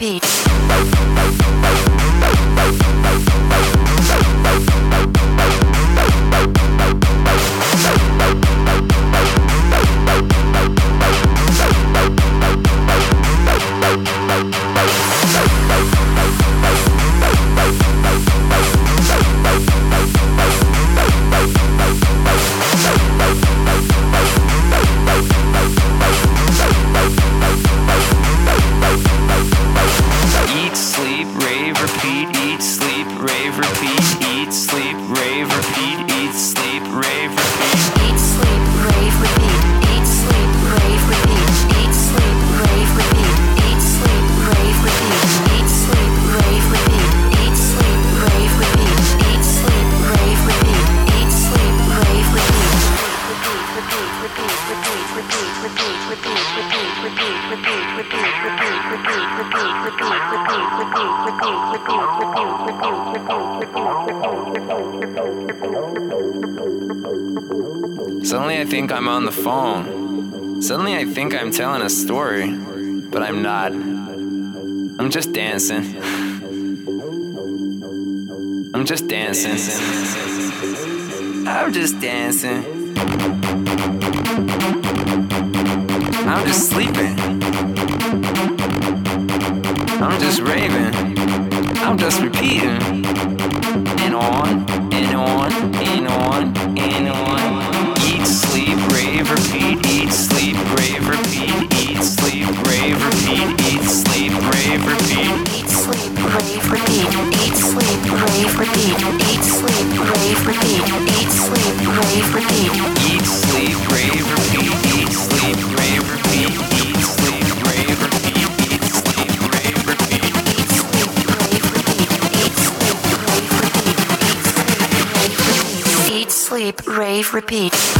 beat. I'm just dancing. Repeat.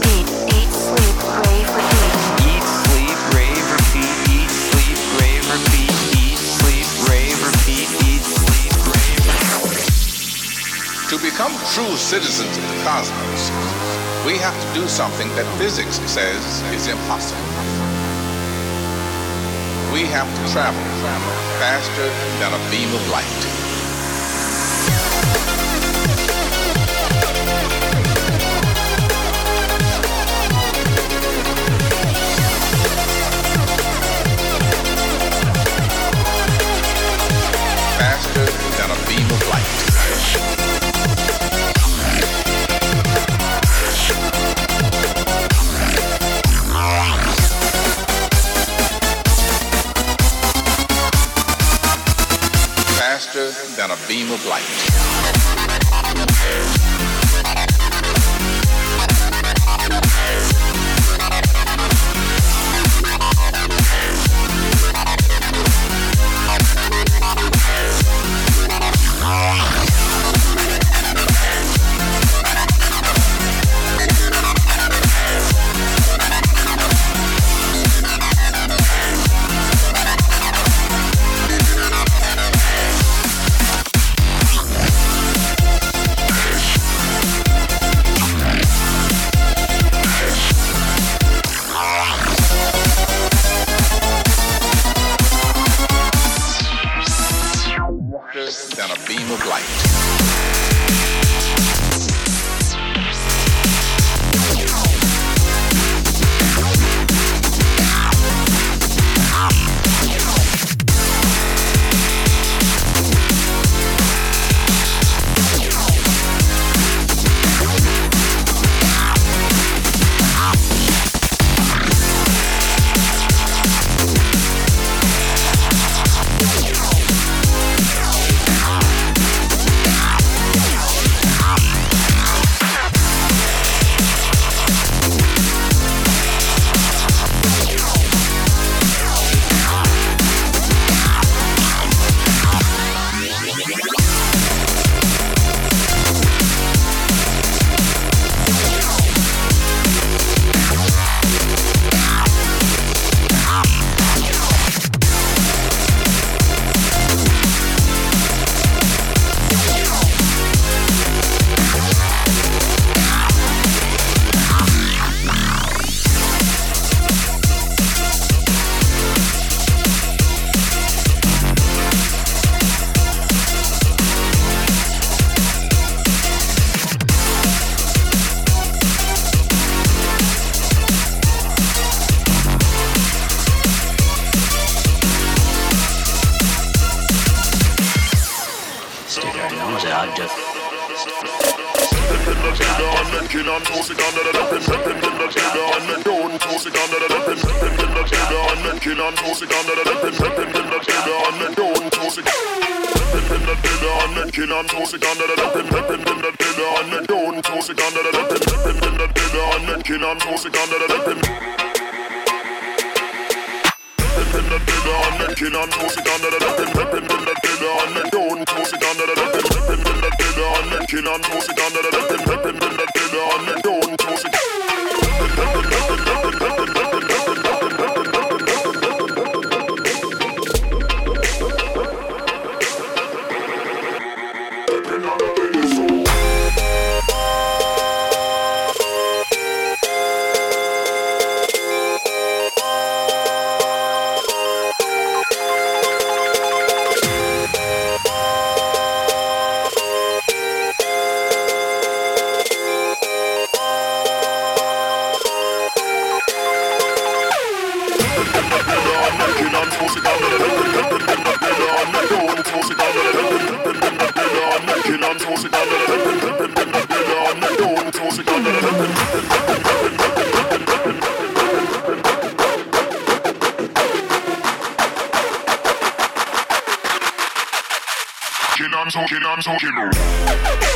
Become true citizens of the cosmos, we have to do something that physics says is impossible. We have to travel faster than a beam of light. Talking, I'm talking.